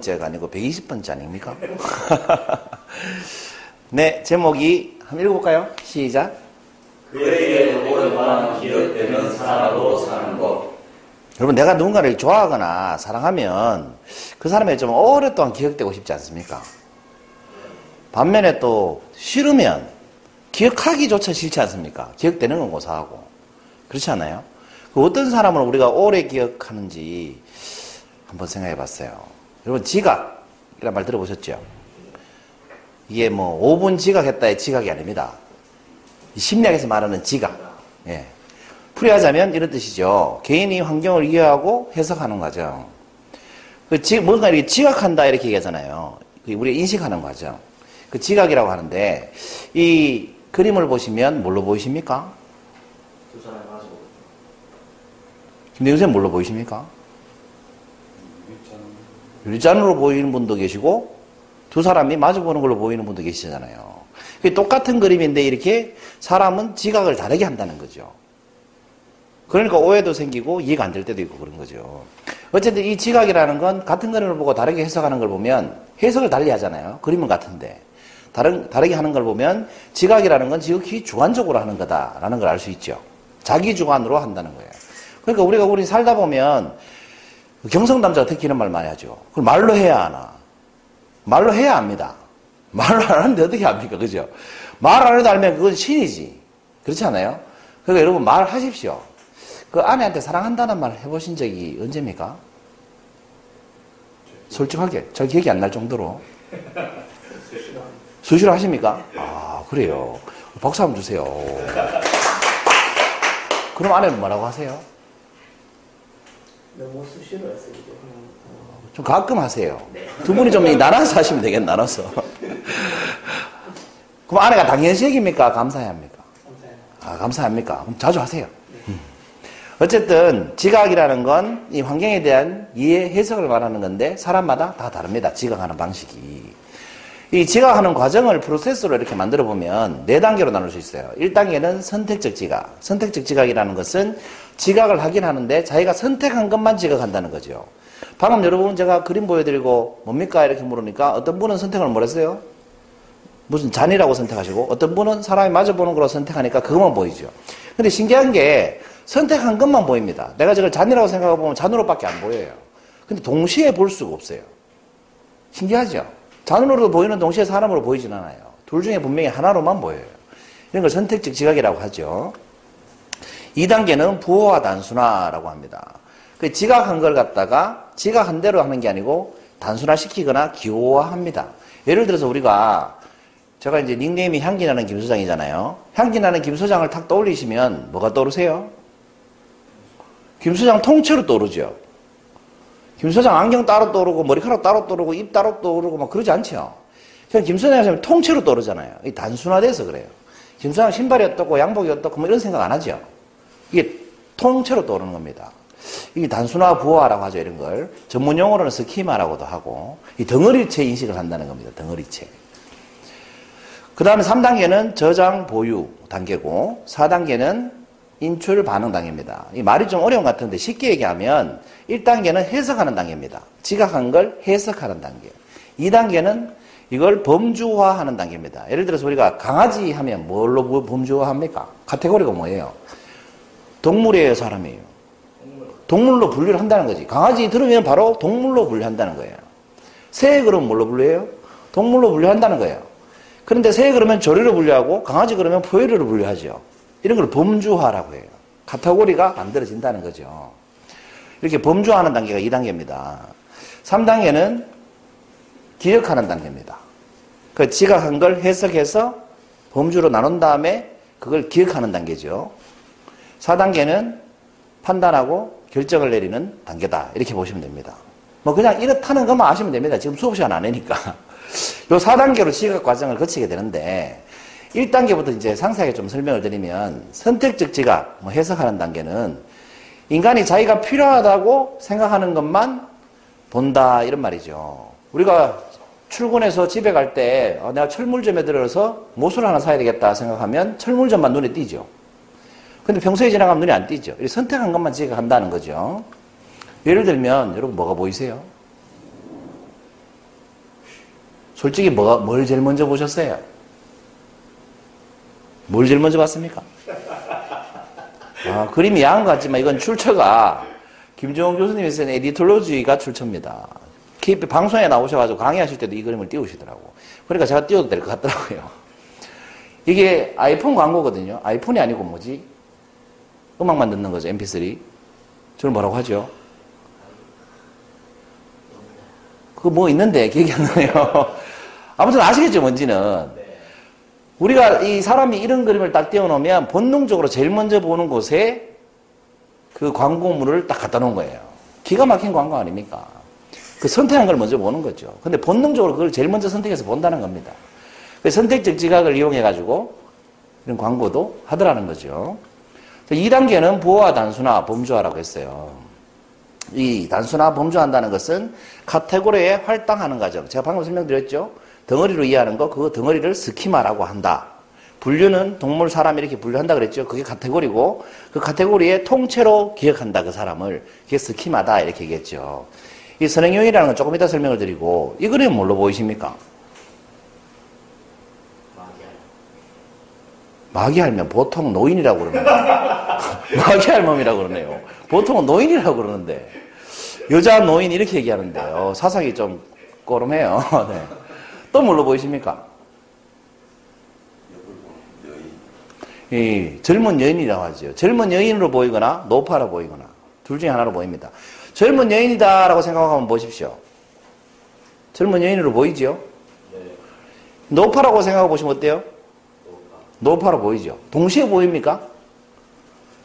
120번째가 아니고 120번째 아닙니까? 네, 제목이 한번 읽어볼까요? 시작. 그에게 오랫동안 기억되는 사람으로 사는 것. 여러분, 내가 누군가를 좋아하거나 사랑하면 그 사람이 좀 오랫동안 기억되고 싶지 않습니까? 반면에 또 싫으면 기억하기조차 싫지 않습니까? 기억되는 건 고사하고. 그렇지 않아요? 그 어떤 사람을 우리가 오래 기억하는지 한번 생각해 봤어요. 여러분, 지각이라는 말 들어보셨죠? 이게 뭐 5분 지각했다의 지각이 아닙니다. 심리학에서 말하는 지각. 예. 풀이하자면 이런 뜻이죠. 개인이 환경을 이해하고 해석하는 과정. 그 지, 뭔가 이렇게 지각한다 이렇게 얘기하잖아요. 우리 인식하는 과정. 그 지각이라고 하는데 이 그림을 보시면 뭘로 보이십니까? 김대중 쌤 뭘로 보이십니까? 유리잔으로 보이는 분도 계시고 두 사람이 마주보는 걸로 보이는 분도 계시잖아요. 똑같은 그림인데 이렇게 사람은 지각을 다르게 한다는 거죠. 그러니까 오해도 생기고 이해가 안 될 때도 있고 그런 거죠. 어쨌든 이 지각이라는 건 같은 그림을 보고 다르게 해석하는 걸 보면 해석을 달리 하잖아요. 그림은 같은데. 다른, 다르게 하는 걸 보면 지각이라는 건 지극히 주관적으로 하는 거다라는 걸 알 수 있죠. 자기 주관으로 한다는 거예요. 그러니까 우리가 우리 살다 보면 경성남자가 특히 이런 말 많이 하죠. 그걸 말로 해야 하나? 말로 해야 합니다. 말로 안 하는데 어떻게 합니까? 그죠? 말 안 해도 알면 그건 신이지. 그렇지 않아요? 그러니까 여러분 말하십시오. 그 아내한테 사랑한다는 말 해보신 적이 언제입니까? 솔직하게. 저 기억이 안 날 정도로. 수시로 하십니까? 아, 그래요. 박수 한번 주세요. 그럼 아내는 뭐라고 하세요? 너무 수시로 했어요. 좀 가끔 하세요. 두 분이 좀 나눠서 하시면 되겠네, 나눠서. 그럼 아내가 당연시 얘기입니까? 감사해 합니까? 감사해요. 아, 감사합니까? 그럼 자주 하세요. 음. 어쨌든 지각이라는 건 이 환경에 대한 이해, 해석을 말하는 건데 사람마다 다 다릅니다. 지각하는 방식이. 이 지각하는 과정을 프로세스로 이렇게 만들어 보면 네 단계로 나눌 수 있어요. 1단계는 선택적 지각. 선택적 지각이라는 것은 지각을 하긴 하는데 자기가 선택한 것만 지각한다는 거죠. 방금 여러분 제가 그림 보여드리고 뭡니까 이렇게 물으니까 어떤 분은 선택을 뭘 했어요? 무슨 잔이라고 선택하시고 어떤 분은 사람이 마주보는 거로 선택하니까 그것만 보이죠. 근데 신기한 게 선택한 것만 보입니다. 내가 저걸 잔이라고 생각하고 보면 잔으로밖에 안 보여요. 근데 동시에 볼 수가 없어요. 신기하죠? 잔으로도 보이는 동시에 사람으로 보이진 않아요. 둘 중에 분명히 하나로만 보여요. 이런 걸 선택적 지각이라고 하죠. 2단계는 부호화 단순화라고 합니다. 그 지각한 걸 갖다가 지각한 대로 하는 게 아니고 단순화시키거나 기호화합니다. 예를 들어서 우리가 제가 이제 닉네임이 향기나는 김 소장이잖아요. 향기나는 김 소장을 탁 떠올리시면 뭐가 떠오르세요? 김 소장 통째로 떠오르죠. 김 소장 안경 따로 떠오르고 머리카락 따로 떠오르고 입 따로 떠오르고 막 그러지 않죠. 그냥 김 소장이 하면 통째로 떠오르잖아요. 이 단순화돼서 그래요. 김 소장 신발이 어떻고 양복이 어떻고 뭐 이런 생각 안 하죠. 이게 통째로 떠오르는 겁니다. 이게 단순화 부호화라고 하죠, 이런 걸. 전문 용어로는 스키마라고도 하고, 이 덩어리체 인식을 한다는 겁니다, 덩어리체. 그 다음에 3단계는 저장 보유 단계고, 4단계는 인출 반응 단계입니다. 이 말이 좀 어려운 것 같은데 쉽게 얘기하면 1단계는 해석하는 단계입니다. 지각한 걸 해석하는 단계. 2단계는 이걸 범주화하는 단계입니다. 예를 들어서 우리가 강아지 하면 뭘로 범주화합니까? 카테고리가 뭐예요? 동물이에요, 사람이에요? 동물로 분류를 한다는 거지. 강아지 들으면 바로 동물로 분류한다는 거예요. 새 그러면 뭘로 분류해요? 동물로 분류한다는 거예요. 그런데 새 그러면 조류로 분류하고 강아지 그러면 포유류로 분류하죠. 이런 걸 범주화라고 해요. 카테고리가 만들어진다는 거죠. 이렇게 범주화하는 단계가 2단계입니다. 3단계는 기억하는 단계입니다. 그 지각한 걸 해석해서 범주로 나눈 다음에 그걸 기억하는 단계죠. 4단계는 판단하고 결정을 내리는 단계다. 이렇게 보시면 됩니다. 뭐 그냥 이렇다는 것만 아시면 됩니다. 지금 수업 시간 안 하니까. 요 4단계로 지각 과정을 거치게 되는데 1단계부터 이제 상세하게 좀 설명을 드리면 선택적 지각, 뭐 해석하는 단계는 인간이 자기가 필요하다고 생각하는 것만 본다 이런 말이죠. 우리가 출근해서 집에 갈때 어, 내가 철물점에 들어서 못을 하나 사야 되겠다 생각하면 철물점만 눈에 띄죠. 근데 평소에 지나가면 눈에 안 띄죠. 선택한 것만 지각한다는 거죠. 예를 들면 여러분 뭐가 보이세요? 솔직히 뭐, 뭘 제일 먼저 보셨어요? 뭘 제일 먼저 봤습니까? 아, 그림이 야한 것 같지만 이건 출처가 김종훈 교수님이 쓴 에디톨로지가 출처입니다. KP 방송에 나오셔가지고 강의하실 때도 이 그림을 띄우시더라고. 그러니까 제가 띄워도 될 것 같더라고요. 이게 아이폰 광고거든요. 아이폰이 아니고 뭐지? 음악만 듣는 거죠. mp3. 저를 뭐라고 하죠? 그거 뭐 있는데 기억이 안 나요. 아무튼 아시겠죠, 뭔지는. 우리가 이 사람이 이런 그림을 딱 띄워놓으면 본능적으로 제일 먼저 보는 곳에 그 광고물을 딱 갖다 놓은 거예요. 기가 막힌 광고 아닙니까? 그 선택한 걸 먼저 보는 거죠. 근데 본능적으로 그걸 제일 먼저 선택해서 본다는 겁니다. 그 선택적 지각을 이용해가지고 이런 광고도 하더라는 거죠. 2단계는 보호와 단순화, 범주화라고 했어요. 이 단순화, 범주화한다는 것은 카테고리에 할당하는 과정. 제가 방금 설명드렸죠? 덩어리로 이해하는 거, 그거 덩어리를 스키마라고 한다. 분류는 동물, 사람 이렇게 분류한다 그랬죠? 그게 카테고리고, 그 카테고리에 통째로 기억한다, 그 사람을. 그게 스키마다, 이렇게 얘기했죠. 이 선행용이라는 건 조금 이따 설명을 드리고, 이 그림은 뭘로 보이십니까? 마귀 할면 보통 노인이라고 그럽니다. 마귀 할멈이라고 그러네요. 보통은 노인이라고 그러는데 여자 노인 이렇게 얘기하는데요. 사상이 좀 꼬름해요. 네. 또 뭘로 보이십니까? 이 젊은 여인이라고 하죠. 젊은 여인으로 보이거나 노파로 보이거나 둘 중에 하나로 보입니다. 젊은 여인이다라고 생각하면 보십시오. 젊은 여인으로 보이죠? 노파라고 생각해 보시면 어때요? 노파로 보이죠? 동시에 보입니까?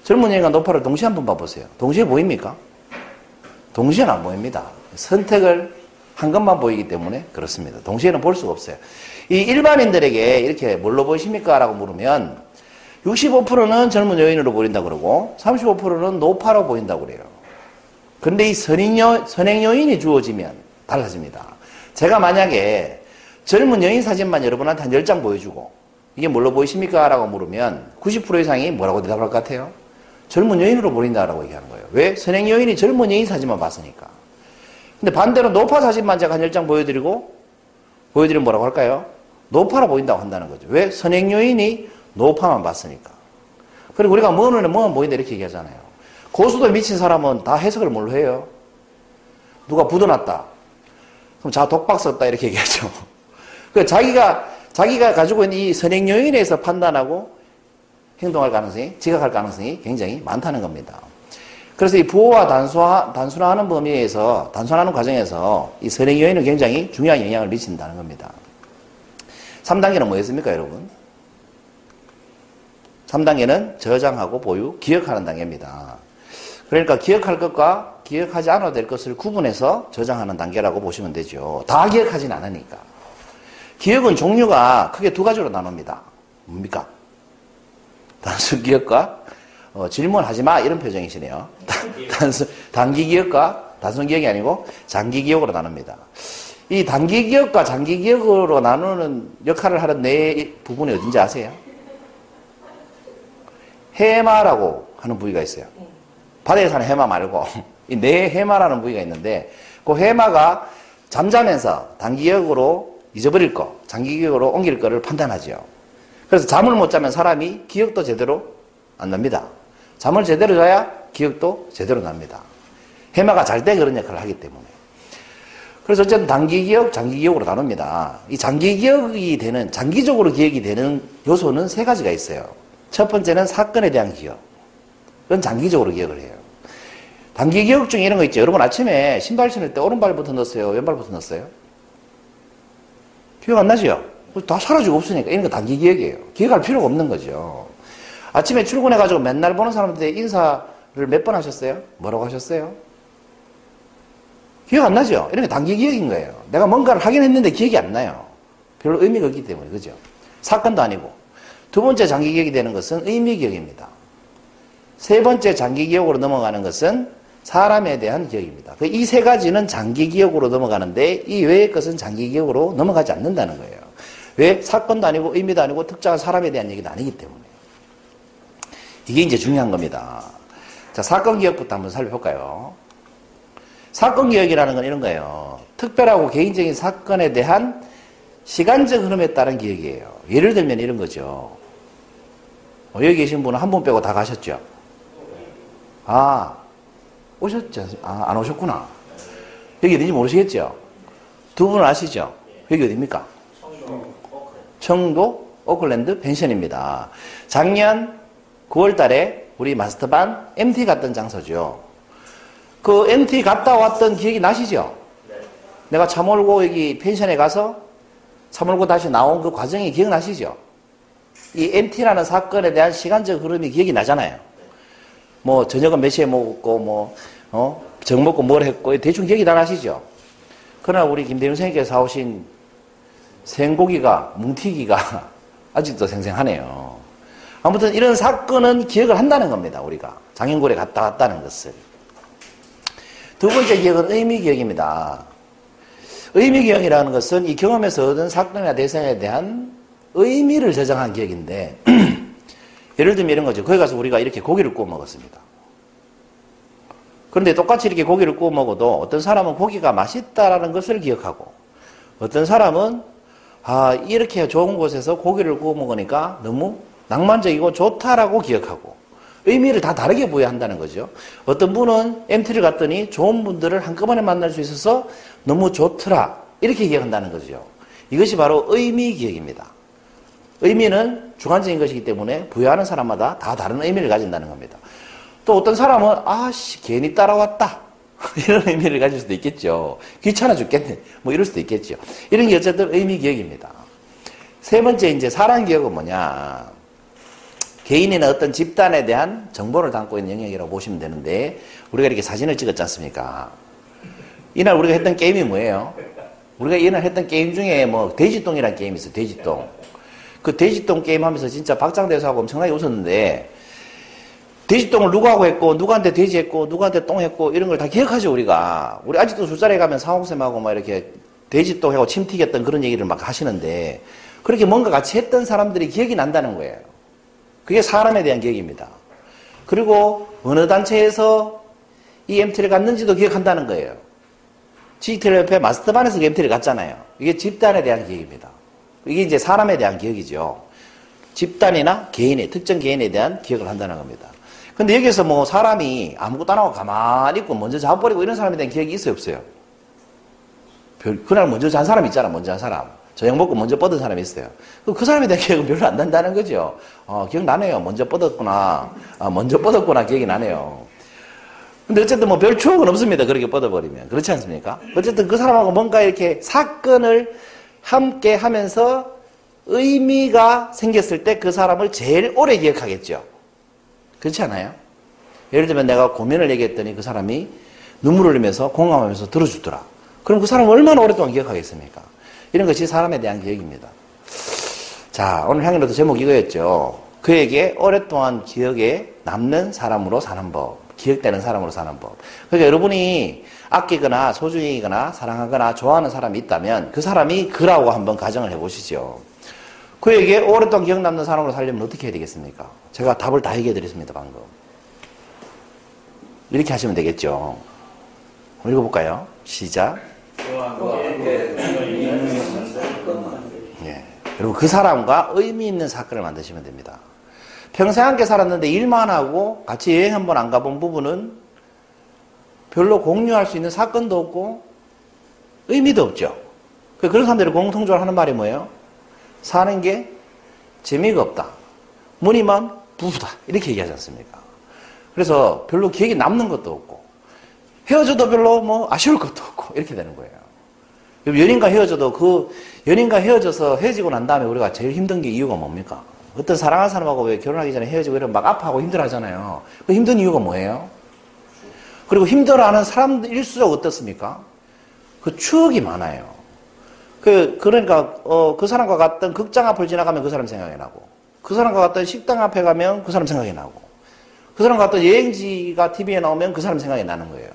젊은 여인과 노파를 동시에 한번 봐보세요. 동시에 보입니까? 동시에는 안 보입니다. 선택을 한 것만 보이기 때문에 그렇습니다. 동시에는 볼 수가 없어요. 이 일반인들에게 이렇게 뭘로 보이십니까? 라고 물으면 65%는 젊은 여인으로 보인다 그러고 35%는 노파로 보인다고 그래요. 그런데 이 선행, 선행 요인이 주어지면 달라집니다. 제가 만약에 젊은 여인 사진만 여러분한테 한 10장 보여주고 이게 뭘로 보이십니까? 라고 물으면 90% 이상이 뭐라고 대답할 것 같아요? 젊은 여인으로 보인다라고 얘기하는 거예요. 왜? 선행 여인이 젊은 여인 사진만 봤으니까. 근데 반대로 노파 사진만 제가 한 10장 보여드리고 보여드리면 뭐라고 할까요? 노파로 보인다고 한다는 거죠. 왜? 선행 여인이 노파만 봤으니까. 그리고 우리가 먼 눈에 뭐만 보인다 이렇게 얘기하잖아요. 고수도 미친 사람은 다 해석을 뭘로 해요? 누가 묻어놨다. 그럼 자 독박 썼다 이렇게 얘기하죠. 그 자기가 자기가 가지고 있는 이 선행 요인에서 판단하고 행동할 가능성이 지각할 가능성이 굉장히 많다는 겁니다. 그래서 이 부호와 단순화, 단순화하는 범위에서 단순화하는 과정에서 이 선행 요인은 굉장히 중요한 영향을 미친다는 겁니다. 3단계는 뭐였습니까, 여러분? 3단계는 저장하고 보유, 기억하는 단계입니다. 그러니까 기억할 것과 기억하지 않아도 될 것을 구분해서 저장하는 단계라고 보시면 되죠. 다 기억하진 않으니까. 기억은 종류가 크게 두 가지로 나눕니다. 뭡니까? 단순 기억과 어, 질문하지 마 이런 표정이시네요. 단순 단기 기억과 단순 기억이 아니고 장기 기억으로 나눕니다. 이 단기 기억과 장기 기억으로 나누는 역할을 하는 네 부분이 어딘지 아세요? 해마라고 하는 부위가 있어요. 바다에 사는 해마 말고 이네 해마라는 부위가 있는데 그 해마가 잠자면서 단기 기억으로 잊어버릴 거, 장기 기억으로 옮길 거를 판단하죠. 그래서 잠을 못 자면 사람이 기억도 제대로 안 납니다. 잠을 제대로 자야 기억도 제대로 납니다. 해마가 잘 때 그런 역할을 하기 때문에. 그래서 어쨌든 단기 기억, 장기 기억으로 나눕니다. 이 장기 기억이 되는, 장기적으로 기억이 되는 요소는 세 가지가 있어요. 첫 번째는 사건에 대한 기억. 그건 장기적으로 기억을 해요. 단기 기억 중에 이런 거 있죠. 여러분 아침에 신발 신을 때 오른발부터 넣었어요? 왼발부터 넣었어요? 기억 안 나죠? 다 사라지고 없으니까 이런 거 단기 기억이에요. 기억할 필요가 없는 거죠. 아침에 출근해가지고 맨날 보는 사람들한테 인사를 몇 번 하셨어요? 뭐라고 하셨어요? 기억 안 나죠? 이런 게 단기 기억인 거예요. 내가 뭔가를 하긴 했는데 기억이 안 나요. 별로 의미가 없기 때문에, 그죠? 사건도 아니고. 두 번째 장기 기억이 되는 것은 의미 기억입니다. 세 번째 장기 기억으로 넘어가는 것은 사람에 대한 기억입니다. 그이세 가지는 장기 기억으로 넘어가는데 이 외의 것은 장기 기억으로 넘어가지 않는다는 거예요. 왜? 사건도 아니고 의미도 아니고 특정한 사람에 대한 얘기도 아니기 때문에. 이게 이제 중요한 겁니다. 자, 사건 기억부터 한번 살펴볼까요? 사건 기억이라는 건 이런 거예요. 특별하고 개인적인 사건에 대한 시간적 흐름에 따른 기억이에요. 예를 들면 이런 거죠. 어, 여기 계신 분은 한 분 빼고 다 가셨죠? 아, 오셨죠? 아, 안 오셨구나. 여기 어딘지 모르시겠죠? 두 분은 아시죠? 여기 어딥니까? 청도 오클랜드 펜션입니다. 작년 9월 달에 우리 마스터반 MT 갔던 장소죠. 그 MT 갔다 왔던 기억이 나시죠? 내가 차 몰고 여기 펜션에 가서 차 몰고 다시 나온 그 과정이 기억나시죠? 이 MT라는 사건에 대한 시간적 흐름이 기억이 나잖아요. 뭐 저녁은 몇 시에 먹었고 뭐 어? 정 먹고 뭘 했고 대충 기억이 다 나시죠? 그러나 우리 김대중 선생님께서 사오신 생고기가 뭉티기가 아직도 생생하네요. 아무튼 이런 사건은 기억을 한다는 겁니다. 우리가 장인골에 갔다 왔다는 것을. 두 번째 기억은 의미 기억입니다. 의미 기억이라는 것은 이 경험에서 얻은 사건이나 대상에 대한 의미를 저장한 기억인데 예를 들면 이런 거죠. 거기 가서 우리가 이렇게 고기를 구워 먹었습니다. 그런데 똑같이 이렇게 고기를 구워 먹어도 어떤 사람은 고기가 맛있다라는 것을 기억하고 어떤 사람은 아 이렇게 좋은 곳에서 고기를 구워 먹으니까 너무 낭만적이고 좋다라고 기억하고 의미를 다 다르게 부여한다는 거죠. 어떤 분은 MT를 갔더니 좋은 분들을 한꺼번에 만날 수 있어서 너무 좋더라 이렇게 기억한다는 거죠. 이것이 바로 의미 기억입니다. 의미는 주관적인 것이기 때문에 부여하는 사람마다 다 다른 의미를 가진다는 겁니다. 또 어떤 사람은 아씨 괜히 따라왔다 이런 의미를 가질 수도 있겠죠. 귀찮아 죽겠네 뭐 이럴 수도 있겠죠. 이런 게 어쨌든 의미 기억입니다. 세 번째 이제 사랑 기억은 뭐냐? 개인이나 어떤 집단에 대한 정보를 담고 있는 영역이라고 보시면 되는데 우리가 이렇게 사진을 찍었지 않습니까? 이날 우리가 했던 게임이 뭐예요? 우리가 이날 했던 게임 중에 뭐 돼지똥이라는 게임이 있어요. 돼지똥. 그 돼지똥 게임 하면서 진짜 박장대소하고 엄청나게 웃었는데 돼지똥을 누구하고 했고 누구한테 돼지 했고 누구한테 똥 했고 이런 걸 다 기억하죠 우리가. 우리 아직도 술자리에 가면 상옥쌤하고 막 이렇게 돼지똥 하고 침 튀겼던 그런 얘기를 막 하시는데 그렇게 뭔가 같이 했던 사람들이 기억이 난다는 거예요. 그게 사람에 대한 기억입니다. 그리고 어느 단체에서 이 MT를 갔는지도 기억한다는 거예요. 지텔협회 마스터반에서 MT를 갔잖아요. 이게 집단에 대한 기억입니다 이게 이제 사람에 대한 기억이죠 집단이나 개인의 특정 개인에 대한 기억을 한다는 겁니다 근데 여기서 뭐 사람이 아무것도 안 하고 가만히 있고 먼저 잡아버리고 이런 사람에 대한 기억이 있어요, 없어요? 별, 그날 먼저 잔 사람 있잖아, 먼저 한 사람. 저녁 먹고 먼저 뻗은 사람이 있어요. 그 사람에 대한 기억은 별로 안 난다는 거죠. 어, 기억나네요. 먼저 뻗었구나. 아, 먼저 뻗었구나. 기억이 나네요. 근데 어쨌든 뭐 별 추억은 없습니다. 그렇게 뻗어버리면. 그렇지 않습니까? 어쨌든 그 사람하고 뭔가 이렇게 사건을 함께 하면서 의미가 생겼을 때 그 사람을 제일 오래 기억하겠죠. 그렇지 않아요? 예를 들면 내가 고민을 얘기했더니 그 사람이 눈물을 흘리면서 공감하면서 들어주더라. 그럼 그 사람을 얼마나 오랫동안 기억하겠습니까? 이런 것이 사람에 대한 기억입니다. 자, 오늘 향연로도 제목 이거였죠. 그에게 오랫동안 기억에 남는 사람으로 사는 법. 기억되는 사람으로 사는 법. 그러니까 여러분이 아끼거나 소중히 여기거나 사랑하거나 좋아하는 사람이 있다면 그 사람이 그라고 한번 가정을 해보시죠. 그에게 오랫동안 기억 남는 사람으로 살려면 어떻게 해야 되겠습니까? 제가 답을 다 얘기해 드렸습니다, 방금. 이렇게 하시면 되겠죠. 읽어볼까요? 시작. 예. 여러분, 그 사람과 의미 있는 사건을 만드시면 됩니다. 평생 함께 살았는데 일만 하고 같이 여행 한번 안 가본 부분은 별로 공유할 수 있는 사건도 없고 의미도 없죠. 그런 사람들이 공통적으로 하는 말이 뭐예요? 사는 게 재미가 없다. 무늬만 부부다. 이렇게 얘기하지 않습니까? 그래서 별로 기억에 남는 것도 없고, 헤어져도 별로 뭐 아쉬울 것도 없고, 이렇게 되는 거예요. 연인과 헤어져도 그 연인과 헤어져서 헤어지고 난 다음에 우리가 제일 힘든 게 이유가 뭡니까? 어떤 사랑하는 사람하고 왜 결혼하기 전에 헤어지고 이러면 막 아파하고 힘들어 하잖아요. 그 힘든 이유가 뭐예요? 그리고 힘들어하는 사람일수록 어떻습니까? 그 추억이 많아요. 그, 그러니까, 어, 그 사람과 갔던 극장 앞을 지나가면 그 사람 생각이 나고, 그 사람과 갔던 식당 앞에 가면 그 사람 생각이 나고, 그 사람과 갔던 여행지가 TV에 나오면 그 사람 생각이 나는 거예요.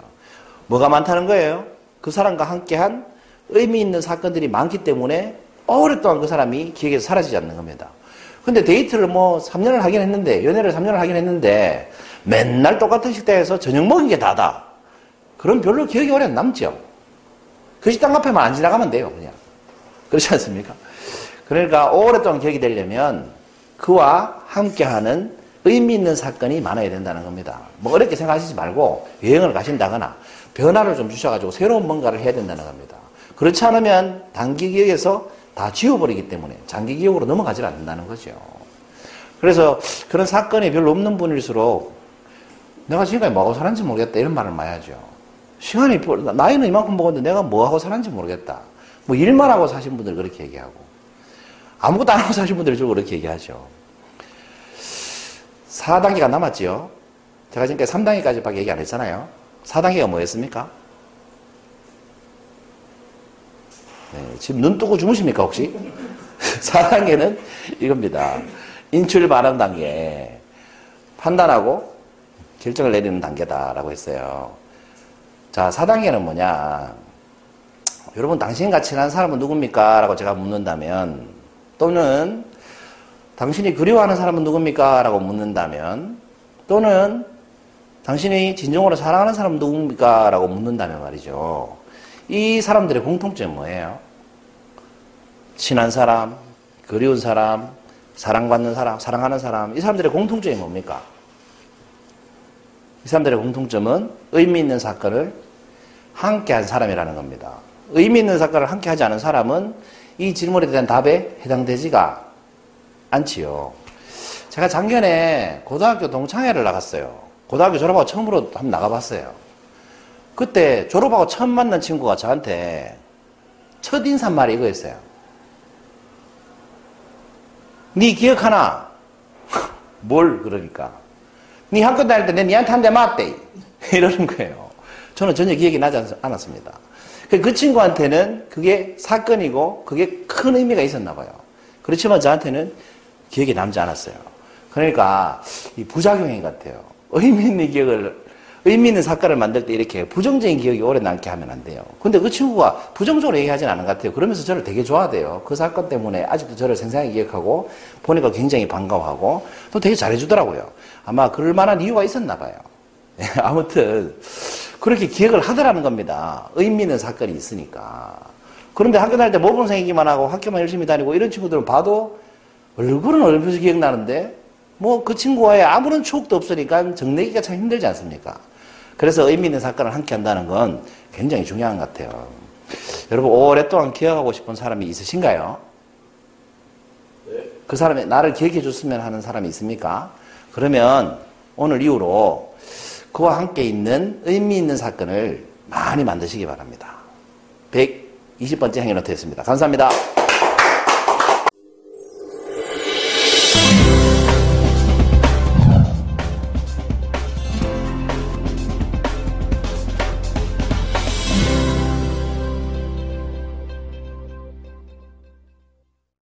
뭐가 많다는 거예요? 그 사람과 함께한 의미 있는 사건들이 많기 때문에 오랫동안 그 사람이 기억에서 사라지지 않는 겁니다. 근데 데이트를 뭐 3년을 하긴 했는데, 연애를 3년을 하긴 했는데, 맨날 똑같은 식당에서 저녁 먹은 게 다다. 그럼 별로 기억이 오래 안 남죠. 그 식당 앞에만 안 지나가면 돼요, 그냥. 그렇지 않습니까? 그러니까 오랫동안 기억이 되려면 그와 함께하는 의미 있는 사건이 많아야 된다는 겁니다. 뭐 어렵게 생각하시지 말고 여행을 가신다거나 변화를 좀 주셔가지고 새로운 뭔가를 해야 된다는 겁니다. 그렇지 않으면 단기 기억에서 다 지워버리기 때문에 장기 기억으로 넘어가질 않는다는 거죠. 그래서 그런 사건이 별로 없는 분일수록 내가 지금까지 뭐하고 살았는지 모르겠다 이런 말을 많이 하죠. 시간이 나이는 이만큼 먹었는데 내가 뭐하고 살았는지 모르겠다. 뭐 일만 하고 사신 분들 그렇게 얘기하고 아무것도 안 하고 사신 분들이 주로 그렇게 얘기하죠. 4단계가 남았지요. 제가 지금까지 3단계까지밖에 얘기 안 했잖아요. 4단계가 뭐였습니까? 네, 지금 눈 뜨고 주무십니까, 혹시? 4단계는 이겁니다. 인출 반응 단계. 판단하고 결정을 내리는 단계다라고 했어요. 자, 4단계는 뭐냐. 여러분, 당신같이 친한 사람은 누굽니까? 라고 제가 묻는다면, 또는 당신이 그리워하는 사람은 누굽니까? 라고 묻는다면, 또는 당신이 진정으로 사랑하는 사람은 누굽니까? 라고 묻는다면 말이죠. 이 사람들의 공통점이 뭐예요? 친한 사람, 그리운 사람, 사랑받는 사람, 사랑하는 사람, 이 사람들의 공통점이 뭡니까? 이 사람들의 공통점은 의미 있는 사건을 함께 한 사람이라는 겁니다. 의미 있는 사건을 함께 하지 않은 사람은 이 질문에 대한 답에 해당되지가 않지요. 제가 작년에 고등학교 동창회를 나갔어요. 고등학교 졸업하고 처음으로 한번 나가봤어요. 그때 졸업하고 처음 만난 친구가 저한테 첫 인사말이 이거였어요. 네 기억하나? 뭘 그러니까. 네 학교 다닐 때 내 니한테 한 대 맞대. 이러는 거예요. 저는 전혀 기억이 나지 않았습니다. 그 친구한테는 그게 사건이고 그게 큰 의미가 있었나 봐요. 그렇지만 저한테는 기억이 남지 않았어요. 그러니까 이 부작용인 것 같아요. 의미 있는 기억을 의미 있는 사건을 만들 때 이렇게 부정적인 기억이 오래 남게 하면 안 돼요. 근데 그 친구가 부정적으로 얘기하진 않은 것 같아요. 그러면서 저를 되게 좋아해요. 그 사건 때문에 아직도 저를 생생하게 기억하고 보니까 굉장히 반가워하고 또 되게 잘해주더라고요. 아마 그럴 만한 이유가 있었나 봐요. 아무튼 그렇게 기억을 하더라는 겁니다. 의미 있는 사건이 있으니까. 그런데 학교 다닐 때 모범생이기만 하고 학교만 열심히 다니고 이런 친구들은 봐도 얼굴은 얼핏 기억나는데 뭐 그 친구와의 아무런 추억도 없으니까 정내기가 참 힘들지 않습니까? 그래서 의미 있는 사건을 함께 한다는 건 굉장히 중요한 것 같아요. 여러분, 오랫동안 기억하고 싶은 사람이 있으신가요? 그 사람이 나를 기억해 줬으면 하는 사람이 있습니까? 그러면 오늘 이후로 그와 함께 있는 의미 있는 사건을 많이 만드시기 바랍니다. 120번째 행위노트였습니다. 감사합니다.